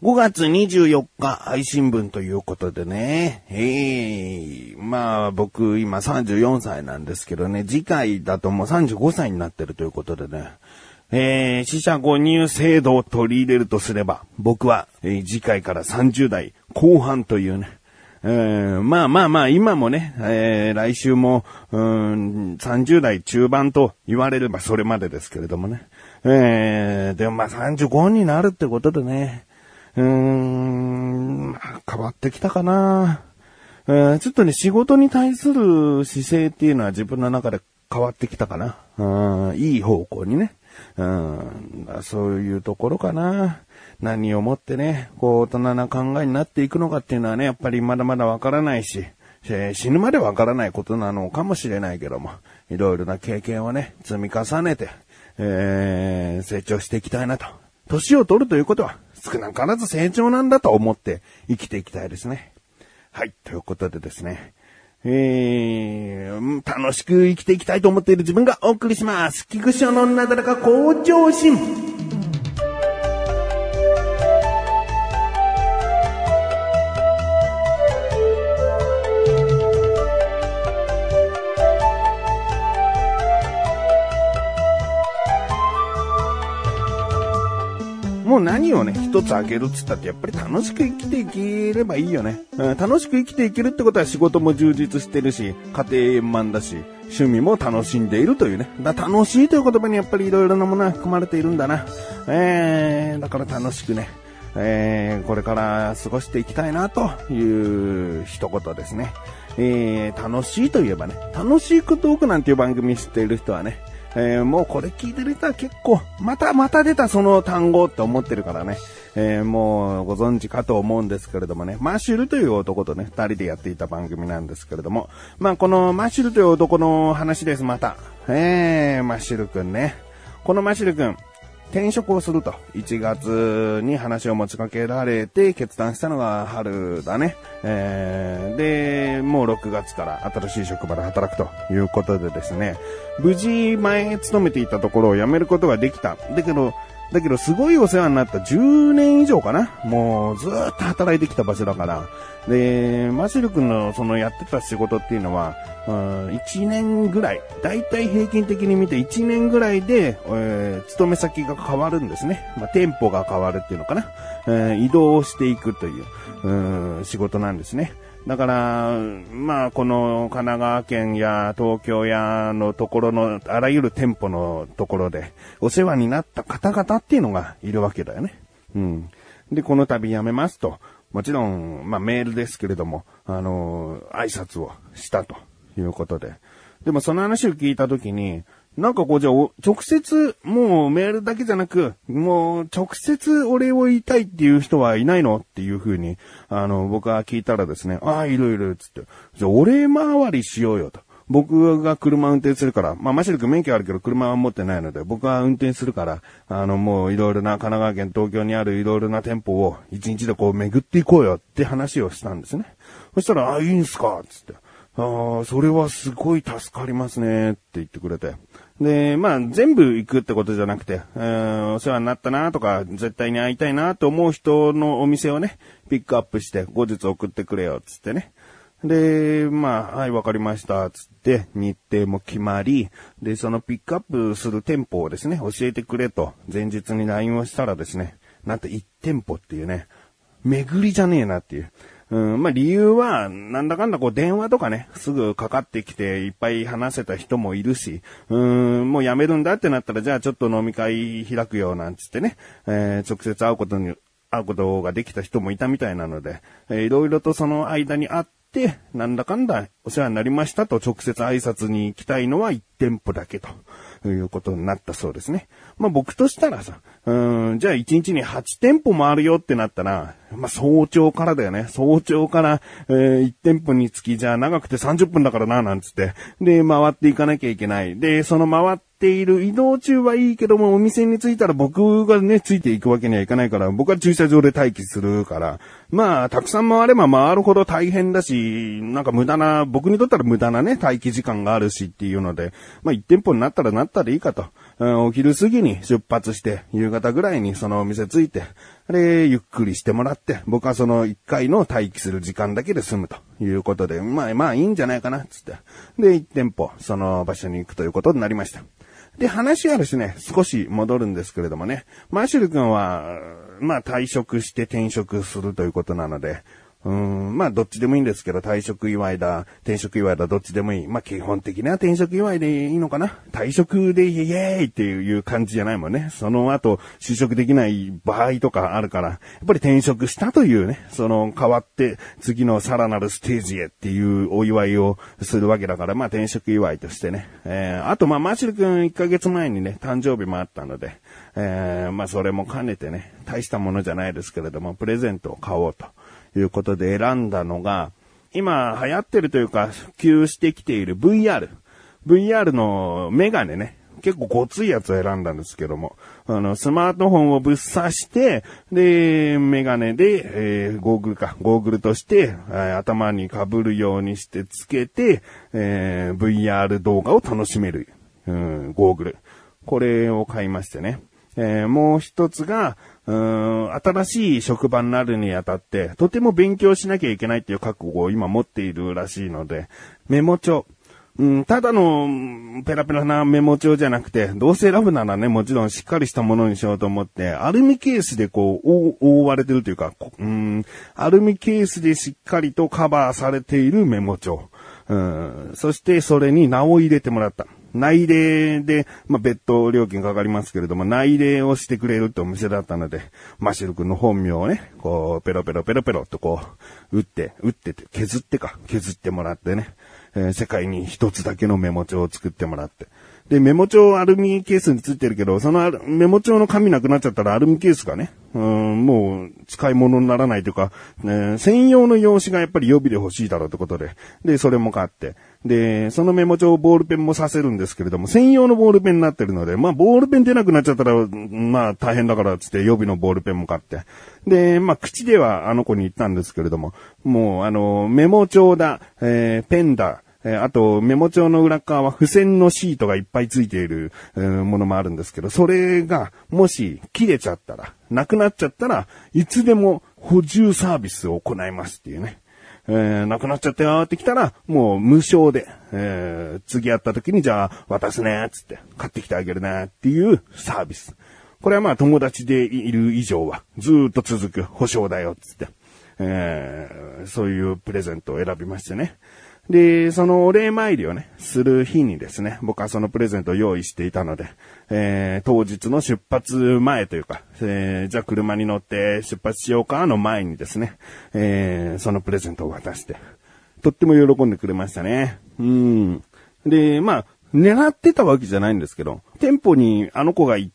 5月24日配信分ということでね、ええまあ僕今34歳なんですけどね、次回だともう35歳になってるということでね、えー、死者誤入制度を取り入れるとすれば、僕は、えー次回から30代後半というね、えーまあまあまあ、今もね、えー来週も、うん、30代中盤と言われればそれまでですけれどもね。えー、でもまあ35になるってことでね、うーん、変わってきたかな。えーちょっとね、仕事に対する姿勢っていうのは自分の中で変わってきたかな。うん、いい方向にね。うん、そういうところかな。何をもってね、こう大人な考えになっていくのかっていうのはね、やっぱりまだまだわからないし、えー死ぬまでわからないことなのかもしれないけども、いろいろな経験をね、積み重ねて、えー成長していきたいなと。年を取るということは、少なからず成長なんだと思って生きていきたいですね。はい、ということでですね。えー、楽しく生きていきたいと思っている自分がお送りします。菊池のなだらか向上心。何をね、一つあげるっつったって、やっぱり楽しく生きていければいいよね。うん楽しく生きていけるってことは仕事も充実してるし、家庭円満だし、趣味も楽しんでいるというね。だ楽しいという言葉にやっぱりいろいろなものが含まれているんだな。えー、だから楽しくね、えー、これから過ごしていきたいなという一言ですね。えー、楽しいといえばね、楽しいこと多くなんていう番組知っている人はね、えーもうこれ聞いてる人は結構、またまた出たその単語って思ってるからね、えーもうご存知かと思うんですけれどもね、マッシュルという男とね、二人でやっていた番組なんですけれども、まあこのマッシュルという男の話です、また。えー、マッシュルくんね。このマッシュルくん、転職をすると、1月に話を持ちかけられて決断したのが春だね。えー、で、もう6月から新しい職場で働くということでですね、無事前勤めていたところを辞めることができた。だけど、だけどすごいお世話になった10年以上かなもうずーっと働いてきた場所だから。で、マシル君のそのやってた仕事っていうのは、うん1年ぐらい、だいたい平均的に見て1年ぐらいで、えー勤め先が変わるんですね。まあ、店舗が変わるっていうのかな。えー移動していくという、うん仕事なんですね。だから、まあ、この神奈川県や東京やのところのあらゆる店舗のところでお世話になった方々っていうのがいるわけだよね。うん。で、この度辞めますと、もちろん、まあメールですけれども、あの挨拶をしたということで。でもその話を聞いたときに、なんかこうじゃあ、直接、もうメールだけじゃなく、もう直接お礼を言いたいっていう人はいないのっていうふうに、あの、僕は聞いたらですね、ああ、いるいる、つって。じゃあお礼回りしようよと。僕が車運転するから、まあ、マシル君免許あるけど車は持ってないので、僕は運転するから、あの、もういろいろな神奈川県、東京にあるいろいろな店舗を一日でこう巡っていこうよって話をしたんですね。そしたら、あ、いいんすかつって。ああ、それはすごい助かりますねって言ってくれて。で、まあ、全部行くってことじゃなくて、えーお世話になったなとか、絶対に会いたいなと思う人のお店をね、ピックアップして、後日送ってくれよ、つってね。で、まあ、はい、わかりました、つって、日程も決まり、で、そのピックアップする店舗をですね、教えてくれと、前日に LINE をしたらですね、なんと1店舗っていうね、巡りじゃねえなっていう。うん、まあ理由は、なんだかんだこう電話とかね、すぐかかってきていっぱい話せた人もいるし、うん、もうやめるんだってなったら、じゃあちょっと飲み会開くよなんつってね、えー直接会うことに、会うことができた人もいたみたいなので、えーいろいろとその間にあっ、なんだかんだお世話になりましたと直接挨拶に行きたいのは1店舗だけと。いうことになったそうですね。まあ僕としたらさ、うん、じゃあ1日に8店舗回るよってなったら、まあ早朝からだよね。早朝から、えー1店舗につき、じゃあ長くて30分だからな、なんつって。で、回っていかなきゃいけない。で、その回っている移動中はいいけども、お店に着いたら僕がね、ついていくわけにはいかないから、僕は駐車場で待機するから、まあ、たくさん回れば回るほど大変だし、なんか無駄な、僕にとったら無駄なね、待機時間があるしっていうので、まあ1店舗になったらなったらいいかと。うん、お昼過ぎに出発して、夕方ぐらいにそのお店着いて、で、ゆっくりしてもらって、僕はその1回の待機する時間だけで済むということで、まあまあいいんじゃないかな、つって。で、1店舗、その場所に行くということになりました。で、話はですね、少し戻るんですけれどもね、マーシュル君は、まあ退職して転職するということなので、うん、まあどっちでもいいんですけど、退職祝いだ、転職祝いだ、どっちでもいい。まあ基本的には転職祝いでいいのかな。退職でイエーイっていう感じじゃないもんね。その後、就職できない場合とかあるから、やっぱり転職したというね、その変わって次のさらなるステージへっていうお祝いをするわけだから、まあ転職祝いとしてね。えー、あとまあマーシル君1ヶ月前にね、誕生日もあったので、えー、まあそれも兼ねてね、大したものじゃないですけれども、プレゼントを買おうと。ということで選んだのが、今流行ってるというか、普及してきている VR。VR のメガネね。結構ごついやつを選んだんですけども、あの、スマートフォンをぶっ刺して、で、メガネで、えー、ゴーグルか、ゴーグルとして、え頭に被るようにしてつけて、えー VR 動画を楽しめる、うん、ゴーグル。これを買いましてね。えーもう一つが、うん、新しい職場になるにあたって、とても勉強しなきゃいけないっていう覚悟を今持っているらしいので、メモ帳。うん、ただの、ペラペラなメモ帳じゃなくて、どうせ選ぶならね、もちろんしっかりしたものにしようと思って、アルミケースでこう、覆われてるというか、うん、アルミケースでしっかりとカバーされているメモ帳。うん、そしてそれに名を入れてもらった。内礼で、まあ、別途料金かかりますけれども、内礼をしてくれるってお店だったので、マシル君の本名をね、こう、ペロペロペロペロとこう、打って、打ってて、削ってか、削ってもらってね、えー世界に一つだけのメモ帳を作ってもらって。で、メモ帳アルミケースについてるけど、そのメモ帳の紙なくなっちゃったらアルミケースがね、うん、もう使い物にならないというか、ね専用の用紙がやっぱり予備で欲しいだろうってことで、で、それも買って、で、そのメモ帳ボールペンもさせるんですけれども、専用のボールペンになってるので、まあ、ボールペン出なくなっちゃったら、まあ、大変だからつって予備のボールペンも買って。で、まあ、口ではあの子に言ったんですけれども、もう、あの、メモ帳だ、えーペンだ、えーあと、メモ帳の裏側は付箋のシートがいっぱいついている、えーものもあるんですけど、それが、もし切れちゃったら、なくなっちゃったらいつでも補充サービスを行いますっていうね。えーなくなっちゃったよって来たら、もう無償で、えー次会った時にじゃあ渡すね、つって、買ってきてあげるね、っていうサービス。これはまあ友達でいる以上は、ずっと続く保証だよっ、つって。えーそういうプレゼントを選びましてね。で、そのお礼参りをね、する日にですね、僕はそのプレゼントを用意していたので、えー当日の出発前というか、えーじゃあ車に乗って出発しようかの前にですね、えーそのプレゼントを渡して、とっても喜んでくれましたね。うん。で、まあ、狙ってたわけじゃないんですけど、店舗にあの子が行っ、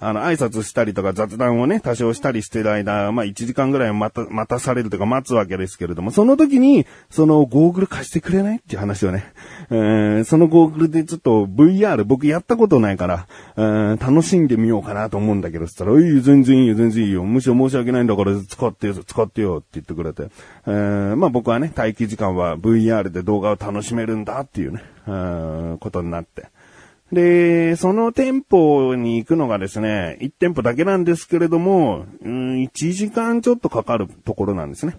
あの、挨拶したりとか雑談をね、多少したりしてる間、まあ、1時間ぐらい待た、待たされるとか待つわけですけれども、その時に、そのゴーグル貸してくれないっていう話をね、えーそのゴーグルでちょっと VR 僕やったことないから、えー楽しんでみようかなと思うんだけど、つったら、いい、全然いいよ、全然いいよ。むしろ申し訳ないんだから使ってよ、使ってよって言ってくれて。えーまあ僕はね、待機時間は VR で動画を楽しめるんだっていうね、えーことになって。で、その店舗に行くのがですね、1店舗だけなんですけれども、うん、1時間ちょっとかかるところなんですね。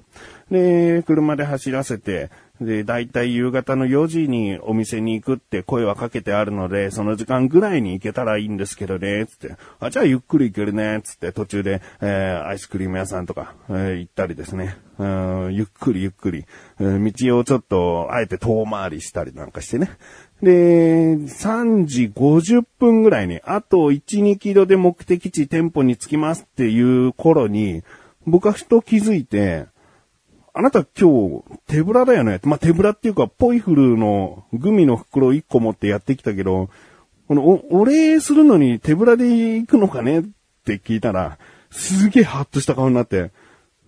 で、車で走らせて、で、だいたい夕方の4時にお店に行くって声はかけてあるので、その時間ぐらいに行けたらいいんですけどね、つって。あ、じゃあゆっくり行けるね、つって途中で、えーアイスクリーム屋さんとか、えー行ったりですね。うんゆっくりゆっくり、えー道をちょっと、あえて遠回りしたりなんかしてね。で、3時50分ぐらいに、あと1、2キロで目的地店舗に着きますっていう頃に、僕はふと気づいて、あなた今日手ぶらだよね？まあ、手ぶらっていうか、ポイフルのグミの袋1個持ってやってきたけど、このお、お礼するのに手ぶらで行くのかね？って聞いたら、すげえハッとした顔になって、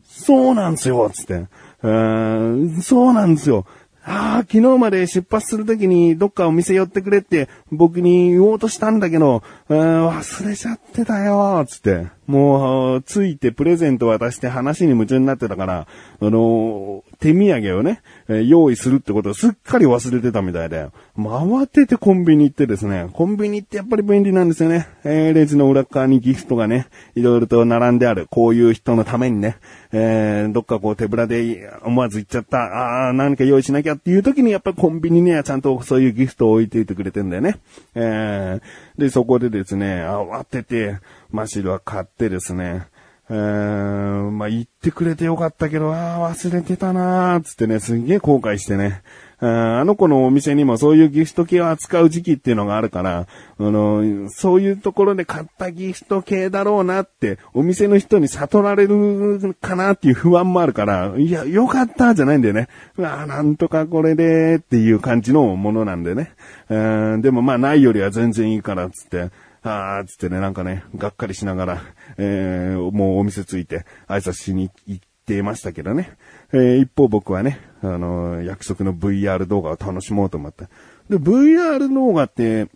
そうなんすよ、つって。うーんそうなんですよ。ああ、昨日まで出発するときにどっかお店寄ってくれって僕に言おうとしたんだけど、うん忘れちゃってたよ、つって。もう、ついてプレゼント渡して話に夢中になってたから、あの、手土産をね、え用意するってことをすっかり忘れてたみたいで、もう慌ててコンビニ行ってですね、コンビニってやっぱり便利なんですよね。えー、レジの裏側にギフトがね、いろいろと並んである。こういう人のためにね、えー、どっかこう手ぶらで思わず行っちゃった、あー、何か用意しなきゃっていう時にやっぱりコンビニにはちゃんとそういうギフトを置いていてくれてんだよね。えー、で、そこでですね、慌てて、マシルは買ってですね、えー、まあ、言ってくれてよかったけど、ああ、忘れてたなーつってね、すんげえ後悔してね。あの子のお店にもそういうギフト系を扱う時期っていうのがあるから、あの、そういうところで買ったギフト系だろうなって、お店の人に悟られるかなっていう不安もあるから、いや、よかったじゃないんだよね。うわなんとかこれでっていう感じのものなんでね。でもまあないよりは全然いいからっつって、あーつってね、なんかね、がっかりしながら、えー、もうお店着いて挨拶しに行ってましたけどね。えー、一方僕はね、あのー、約束の VR 動画を楽しもうと思って。で、VR 動画って、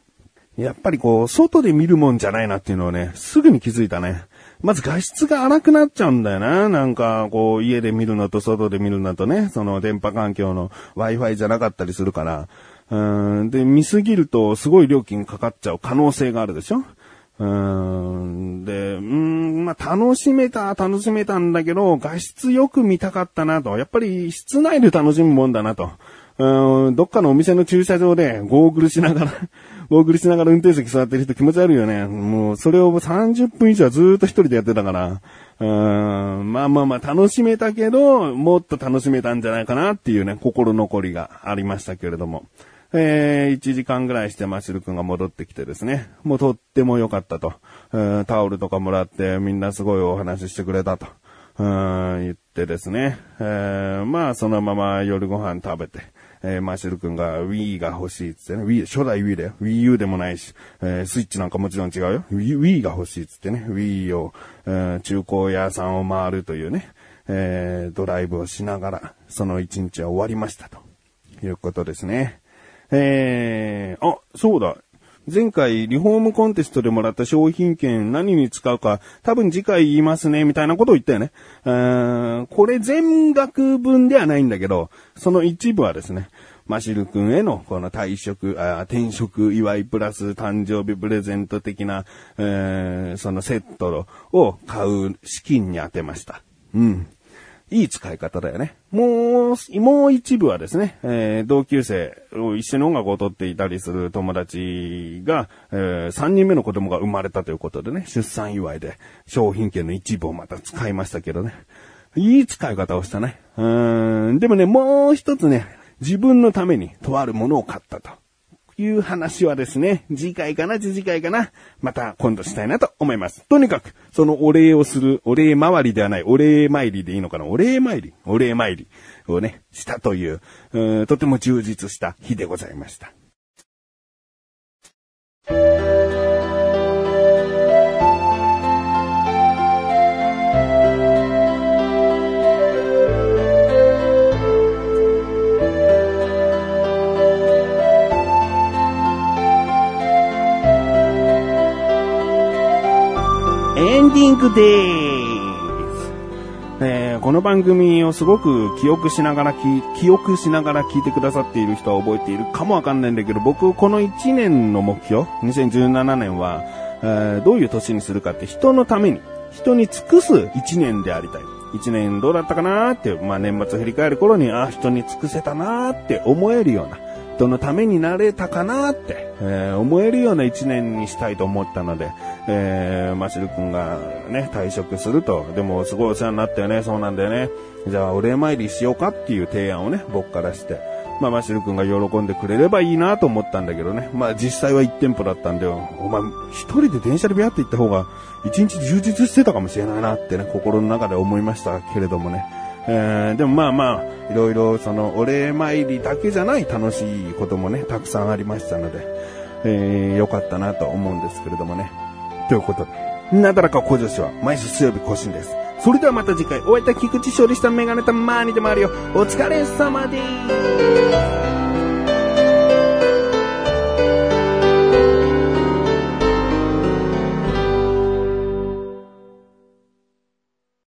やっぱりこう、外で見るもんじゃないなっていうのをね、すぐに気づいたね。まず画質が荒くなっちゃうんだよな。なんか、こう、家で見るのと外で見るのとね、その電波環境の Wi-Fi じゃなかったりするから、で、見すぎるとすごい料金かかっちゃう可能性があるでしょ？うん、で、うん、まあ、楽しめた、楽しめたんだけど、画質よく見たかったなと。やっぱり室内で楽しむもんだなと。うん、どっかのお店の駐車場でゴーグルしながら ゴーグルしながら運転席座ってる人気持ち悪いよね。もう、それを30分以上ずっと一人でやってたから、うん、まあまあまあ楽しめたけど、もっと楽しめたんじゃないかなっていうね、心残りがありましたけれども。えー、1時間ぐらいしてマシル君が戻ってきてですね、もうとっても良かったと、えー、タオルとかもらってみんなすごいお話ししてくれたと、うん、言ってですね、えー、まあそのまま夜ご飯食べて、えー、マシル君が Wii が欲しいっつってね、Wii、初代 Wii だよ。Wii U でもないし、えー、スイッチなんかもちろん違うよ。Wii, Wii が欲しいっつってね、Wii を、えー、中古屋さんを回るというね、えー、ドライブをしながら、その一日は終わりましたと。いうことですね。えー、あ、そうだ。前回リフォームコンテストでもらった商品券何に使うか多分次回言いますねみたいなことを言ったよね。これ全額分ではないんだけど、その一部はですね、マシル君へのこの退職、あ転職祝いプラス誕生日プレゼント的な、え、そのセットを買う資金に充てました。うん。いい使い方だよね。もう、もう一部はですね、えー、同級生を一緒に音楽を撮っていたりする友達が、えー、3人目の子供が生まれたということでね、出産祝いで商品券の一部をまた使いましたけどね。いい使い方をしたね。うん、でもね、もう一つね、自分のためにとあるものを買ったと。いう話はですね、次回かな、次回かな、また今度したいなと思います。とにかく、そのお礼をする、お礼回りではない、お礼参りでいいのかな、お礼参り、お礼参りをね、したという、うとても充実した日でございました。ディングです。えー、この番組をすごく記憶しながら記憶しながら聞いてくださっている人は覚えているかもわかんないんだけど、僕この1年の目標、2017年は、えー、どういう年にするかって人のために、人に尽くす1年でありたい。1年どうだったかなーって、まあ年末振り返る頃に、あ、人に尽くせたなーって思えるような、人のためになれたかなって、えー、思えるような一年にしたいと思ったので、えー、マシル君がね、退職すると。でもすごいお世話になったよね、そうなんだよね。じゃあお礼参りしようかっていう提案をね、僕からして。まあ、マシル君が喜んでくれればいいなと思ったんだけどね。まあ、実際は1店舗だったんで、お前、一人で電車でビャって行った方が、一日充実してたかもしれないなってね、心の中で思いましたけれどもね。えー、でもまあまあ、いろいろそのお礼参りだけじゃない楽しいこともね、たくさんありましたので、えー、よかったなと思うんですけれどもね。ということで、なだらか小女子は毎週水曜日更新です。それではまた次回、お会いいた菊池勝利したメガネたまーにでもあるよ。お疲れ様です。